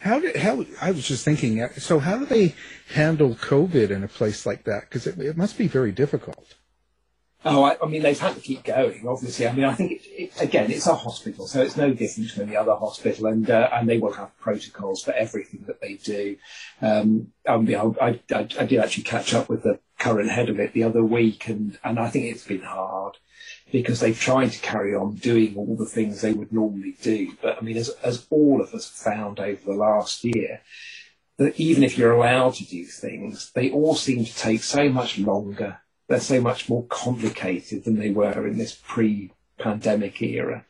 S2: How did how I was just thinking. So how do they handle COVID in a place like that? Because it, it must be very difficult.
S4: Oh, I, I, mean, they've had to keep going. Obviously, I mean, I think it, it, again, it's a hospital, so it's no different to any other hospital, and uh, and they will have protocols for everything that they do. Um, I, I, I, I did actually catch up with the current head of it the other week, and and I think it's been hard because they've tried to carry on doing all the things they would normally do. But I mean, as as all of us found over the last year, that even if you're allowed to do things, they all seem to take so much longer they're so much more complicated than they were in this pre-pandemic era.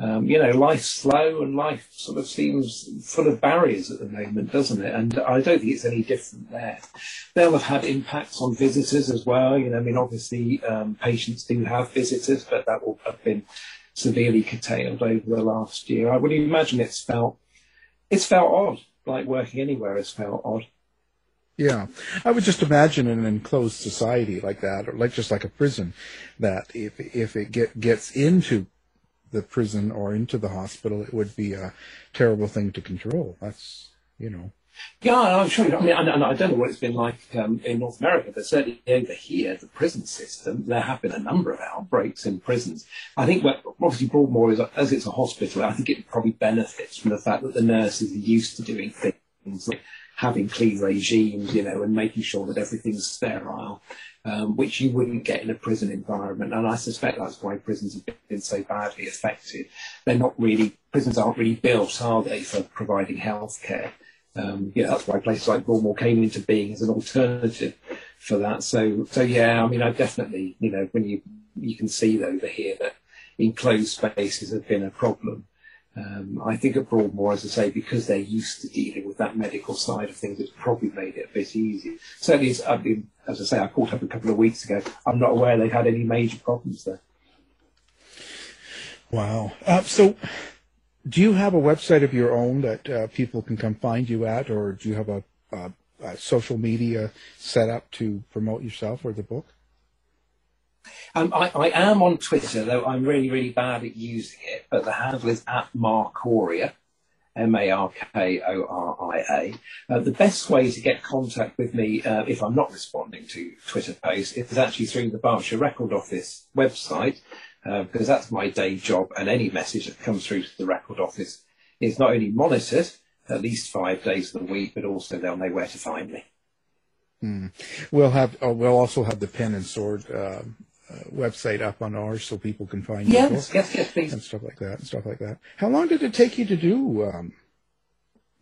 S4: Um, you know, life's slow and life sort of seems full of barriers at the moment, doesn't it? And I don't think it's any different there. They'll have had impacts on visitors as well. You know, I mean, obviously um, patients do have visitors, but that will have been severely curtailed over the last year. I would imagine it's felt it's felt odd, like working anywhere has felt odd.
S2: Yeah, I would just imagine in an enclosed society like that, or like just like a prison, that if if it get gets into the prison or into the hospital, it would be a terrible thing to control. That's you know.
S4: Yeah, I'm sure. I mean, I, I don't know what it's been like um, in North America, but certainly over here, the prison system, there have been a number of outbreaks in prisons. I think, what, obviously, Broadmoor is as it's a hospital. I think it probably benefits from the fact that the nurses are used to doing things like having clean regimes, you know, and making sure that everything's sterile, um, which you wouldn't get in a prison environment. And I suspect that's why prisons have been so badly affected. They're not really, prisons aren't really built, are they, for providing health care? Um, yeah, that's why places like Broadmoor came into being as an alternative for that. So, so yeah, I mean, I definitely, you know, when you you can see over here that enclosed spaces have been a problem. Um, I think at Broadmoor, as I say, because they're used to dealing with that medical side of things, it's probably made it a bit easier. Certainly, I as I say, I caught up a couple of weeks ago. I'm not aware they've had any major problems there.
S2: Wow. Uh, so, do you have a website of your own that uh, people can come find you at, or do you have a, a, a social media set up to promote yourself or the book?
S4: Um, I, I, am on Twitter, though I'm really, really bad at using it, but the handle is at Markoria, M-A-R-K-O-R-I-A. Uh, the best way to get contact with me uh, if I'm not responding to Twitter posts is actually through the Berkshire Record Office website, uh, because that's my day job, and any message that comes through to the Record Office is not only monitored at least five days of the week, but also they'll know where to find me.
S2: Hmm. We'll have. Oh, we'll also have the pen and sword uh, uh, website up on ours so people can find
S4: yes, yes, yes, please.
S2: and stuff like that and stuff like that. How long did it take you to do um,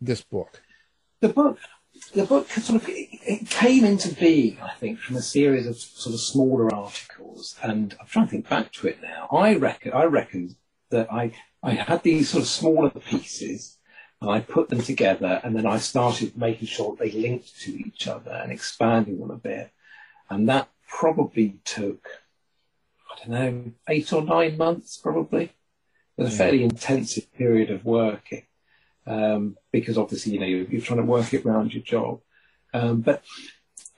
S2: this book?
S4: The book, the book sort of it came into being, I think, from a series of sort of smaller articles, and I'm trying to think back to it now. I reckon, I reckon that I I had these sort of smaller pieces. And I put them together, and then I started making sure they linked to each other and expanding them a bit. And that probably took don't know, eight or nine months probably. It was a fairly intensive period of working um, because obviously, you know, you're, you're, trying to work it around your job. Um, but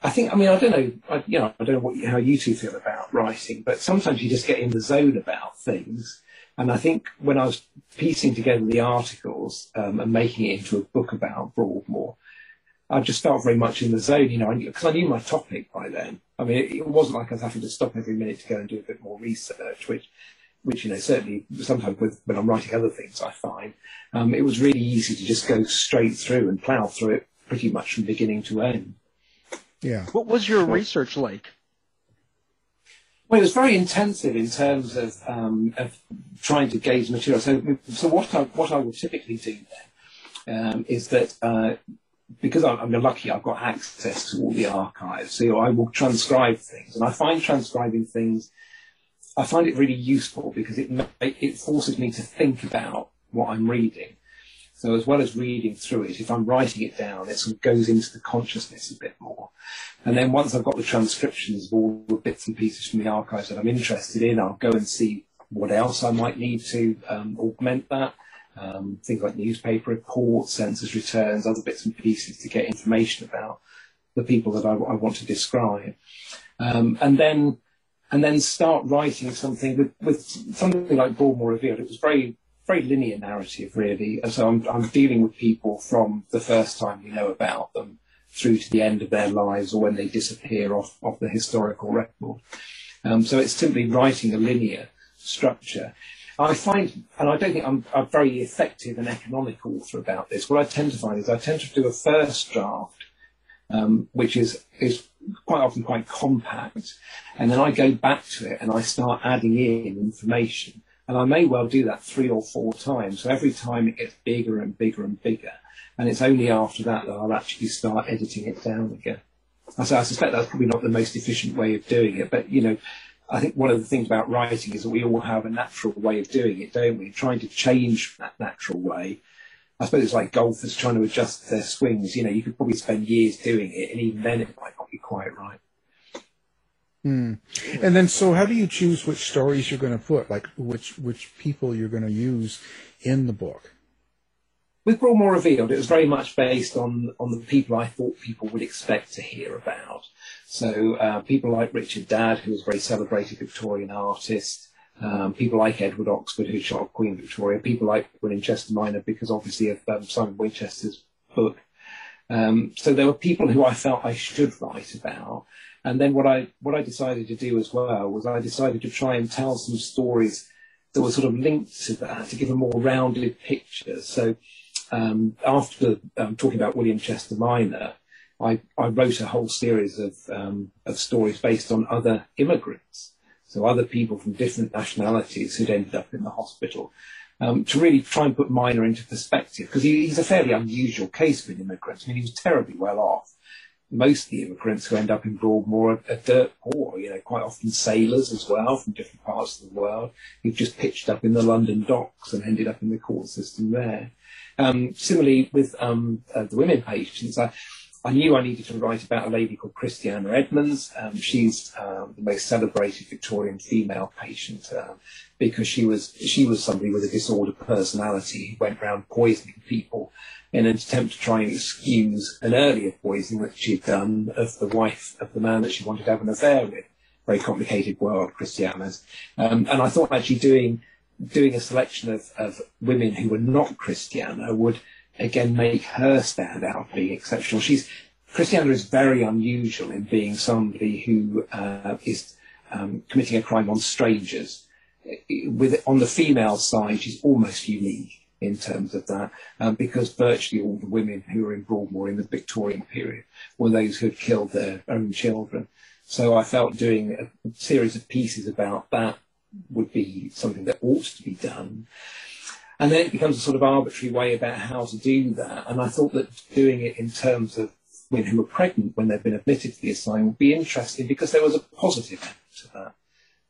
S4: I think, I mean, I don't know, I, you know, I don't know what, how you two feel about writing, but sometimes you just get in the zone about things. And I think when I was piecing together the articles um, and making it into a book about Broadmoor, I just felt very much in the zone, you know, because I knew my topic by then. I mean, it, it, wasn't like I was having to stop every minute to go and do a bit more research, which, which you know, certainly sometimes with, when I'm writing other things, I find um, it was really easy to just go straight through and plough through it pretty much from beginning to end.
S2: Yeah.
S3: What was your research like?
S4: Well, it was very intensive in terms of, um, of trying to gauge material. So, so what I what I would typically do then um, is that uh, because I'm, I'm, lucky, I've got access to all the archives. So I will transcribe things, and I find transcribing things. I find it really useful because it it forces me to think about what I'm reading. So as well as reading through it, if I'm writing it down, it sort of goes into the consciousness a bit more. And then once I've got the transcriptions of all the bits and pieces from the archives that I'm interested in, I'll go and see what else I might need to um, augment that. Um, things like newspaper reports, census returns, other bits and pieces to get information about the people that I, I want to describe. Um, and then and then start writing something with, with something like Broadmoor Revealed. It was very very linear narrative, really. And so I'm, I'm dealing with people from the first time you know about them through to the end of their lives or when they disappear off, off the historical record. Um, so it's simply writing a linear structure. I find, and I don't think I'm a very effective and economic author about this, what I tend to find is I tend to do a first draft, um, which is, is quite often quite compact, and then I go back to it and I start adding in information and I may well do that three or four times. So every time it gets bigger and bigger and bigger. And it's only after that that I'll actually start editing it down again. So I suspect that's probably not the most efficient way of doing it. But, you know, I think one of the things about writing is that we all have a natural way of doing it, don't we? Trying to change that natural way. I suppose it's like golfers trying to adjust their swings. You know, you could probably spend years doing it, and even then it might not be quite right.
S2: Hmm. And then, so how do you choose which stories you're going to put, like which which people you're going to use in the book?
S4: With Broadmoor Revealed, it was very much based on on the people I thought people would expect to hear about. So uh, people like Richard Dadd, who was a very celebrated Victorian artist. Um, people like Edward Oxford, who shot Queen Victoria. People like William Chester Minor, because obviously of um, Simon Winchester's book. Um, so there were people who I felt I should write about. And then what I what I decided to do as well was I decided to try and tell some stories that were sort of linked to that to give a more rounded picture. So um, after um, talking about William Chester Minor, I, I wrote a whole series of um, of stories based on other immigrants, so other people from different nationalities who'd ended up in the hospital. Um, to really try and put Minor into perspective, because he, he's a fairly unusual case for an immigrant. I mean, he was terribly well off, most of the immigrants who end up in Broadmoor are, are dirt poor, you know, quite often sailors as well from different parts of the world who've just pitched up in the London docks and ended up in the court system there. Um, similarly, with um, uh, the women patients, I, I knew I needed to write about a lady called Christiana Edmunds. Um, she's um, the most celebrated Victorian female patient uh, because she was she was somebody with a disordered personality who went around poisoning people in an attempt to try and excuse an earlier poisoning that she'd done of the wife of the man that she wanted to have an affair with. Very complicated world, Christiana's. Um, and I thought actually doing doing a selection of, of women who were not Christiana would again make her stand out being exceptional. She's Christiana is very unusual in being somebody who uh, is um, committing a crime on strangers. With on the female side, she's almost unique in terms of that, um, because virtually all the women who were in Broadmoor in the Victorian period were those who had killed their own children. So I felt doing a series of pieces about that would be something that ought to be done. And then it becomes a sort of arbitrary way about how to do that. And I thought that doing it in terms of women who were pregnant when they'd been admitted to the asylum would be interesting because there was a positive to that.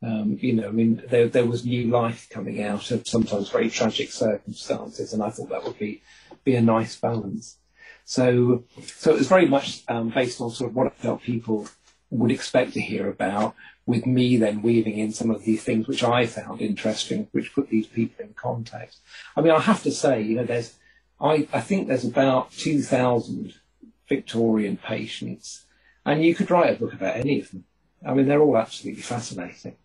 S4: Um, you know, I mean, there, there was new life coming out of sometimes very tragic circumstances, and I thought that would be be a nice balance. So, so it was very much um, based on sort of what I felt people would expect to hear about, with me then weaving in some of these things which I found interesting, which put these people in context. I mean, I have to say, you know, there's, I, I think there's about 2,000 Victorian patients And you could write a book about any of them. I mean, they're all absolutely fascinating.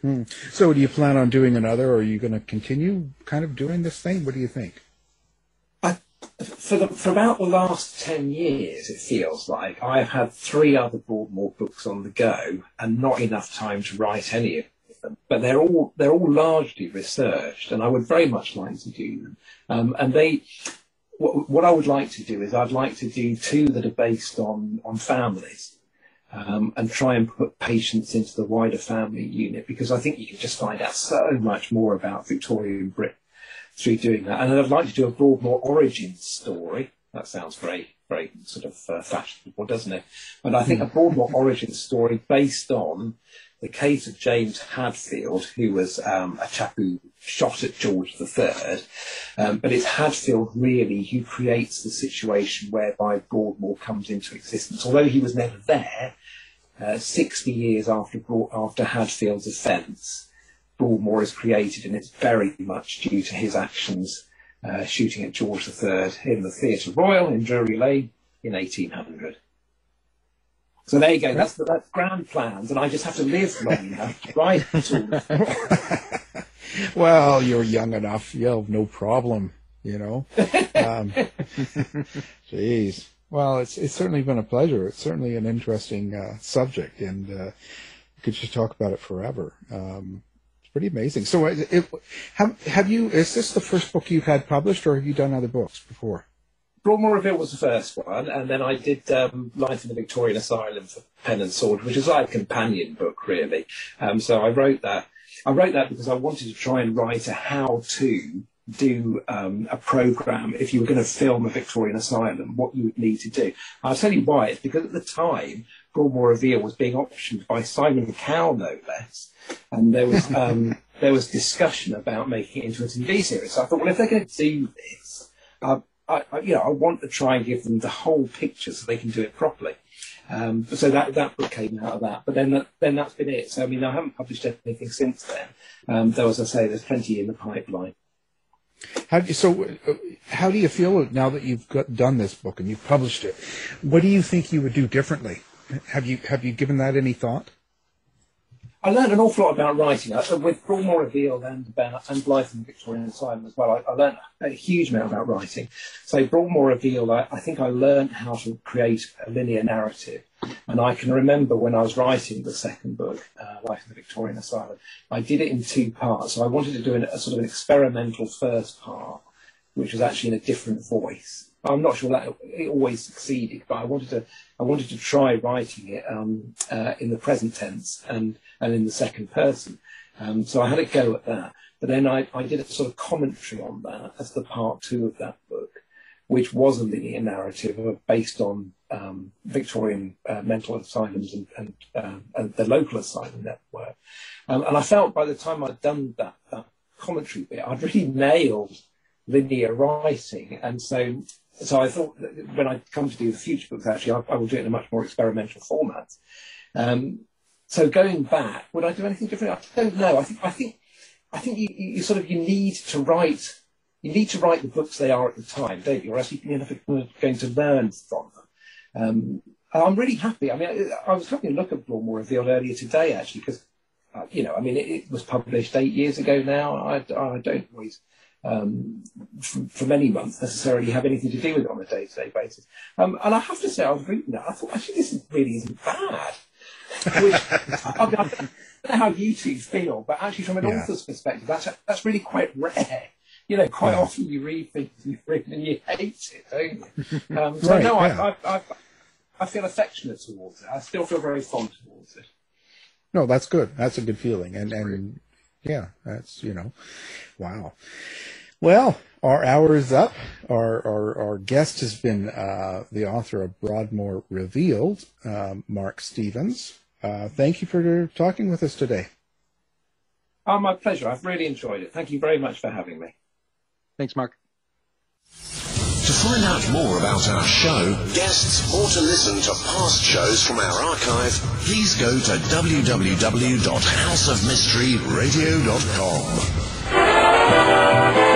S2: Hmm. So, do you plan on doing another, or are you going to continue kind of doing this thing? What do you think?
S4: For, the, for about the last 10 years, it feels like I've had three other Broadmoor books on the go and not enough time to write any of them. But they're all, they're all largely researched, and I would very much like to do them. Um, and they, what, what I would like to do is I'd like to do two that are based on, on families um, and try and put patients into the wider family unit because I think you can just find out so much more about Victorian Britain through doing that. And I'd like to do a Broadmoor origin story. That sounds very, very sort of uh, fashionable, doesn't it? And I think a Broadmoor origin story based on the case of James Hadfield, who was um, a chap who shot at George III, um, but it's Hadfield really who creates the situation whereby Broadmoor comes into existence. Although he was never there, uh, 60 years after, after Hadfield's offence, Broadmoor is created, and it's very much due to his actions uh, shooting at George III in the Theatre Royal in Drury Lane in 1800. So there you go. That's that's grand plans, and I just have to live long enough, right?
S2: well, you're young enough. You'll have no problem. You know. Um, jeez. Well, it's it's certainly been a pleasure. It's certainly an interesting uh, subject, and uh, could just talk about it forever. Um, pretty amazing. So, it, it, have have you? Is this the first book you've had published, or have you done other books before?
S4: Broadmoor Revealed was the first one, and then I did um, Life in the Victorian Asylum for Pen and Sword, which is like a companion book, really. Um, so I wrote that. I wrote that because I wanted to try and write a how-to do um, a program if you were going to film a Victorian asylum, what you would need to do. I'll tell you why. It's because at the time, Broadmoor Revealed was being optioned by Simon Cowell, no less, and there was um, there was discussion about making it into a TV series. So I thought, well, if they're going to do this, uh, I, I, you know, I want to try and give them the whole picture so they can do it properly. Um, so that that book came out of that. But then that, then that's been it. So I mean, I haven't published anything since then. Um, though, as I say, there's plenty in the pipeline.
S2: How do you, so? Uh, how do you feel now that you've got, done this book and you've published it? What do you think you would do differently? Have you have you given that any thought?
S4: I learned an awful lot about writing uh, with Broadmoor Revealed and about and Life in Victorian Asylum as well. I, I, learned a huge amount about writing. So Broadmoor Revealed, I, I, think I learned how to create a linear narrative. And I can remember when I was writing the second book, uh, Life in the Victorian Asylum, I did it in two parts. So I wanted to do an, a sort of an experimental first part, which was actually in a different voice. I'm not sure that it always succeeded, but I wanted to I wanted to try writing it um, uh, in the present tense and and in the second person. Um, so I had a go at that, but then I, I did a sort of commentary on that as the part two of that book, which was a linear narrative based on um, Victorian uh, mental asylums and, and, uh, and, the local asylum network. Um, and I felt by the time I'd done that, that commentary bit, I'd really nailed linear writing, and so so I thought that when I come to do the future books, actually, I, I will do it in a much more experimental format. Um, so going back, would I do anything different? I don't know. I think I think I think you, you sort of you need to write you need to write the books they are at the time, don't you? Or else you're never going to learn from them. Um, I'm really happy. I mean, I, I was having a look at Broadmoor Revealed earlier today, actually, because uh, you know, I mean, it, it, was published eight years ago now. I, I don't always um, many months necessarily have anything to do with it on a day-to-day basis. Um, and I have to say, I was reading that, I thought, actually, this really isn't bad. Which, I, mean, I don't know how you two feel, but actually, from an yeah. author's perspective, that's that's really quite rare. You know, quite yeah. often you read things you've written and you hate it, don't you? Um, so right, no, yeah. I, I, I, I feel affectionate towards it. I still feel very fond towards it.
S2: No, that's good. That's a good feeling, and and yeah, that's you know, wow. Well, our hour is up. Our our, our guest has been uh, the author of Broadmoor Revealed, uh, Mark Stevens. Uh, thank you for talking with us today.
S4: Oh, my pleasure. I've really enjoyed it. Thank you very much for having me.
S3: Thanks, Mark.
S5: To find out more about our show, guests, or to listen to past shows from our archive, please go to www.houseofmysteryradio.com.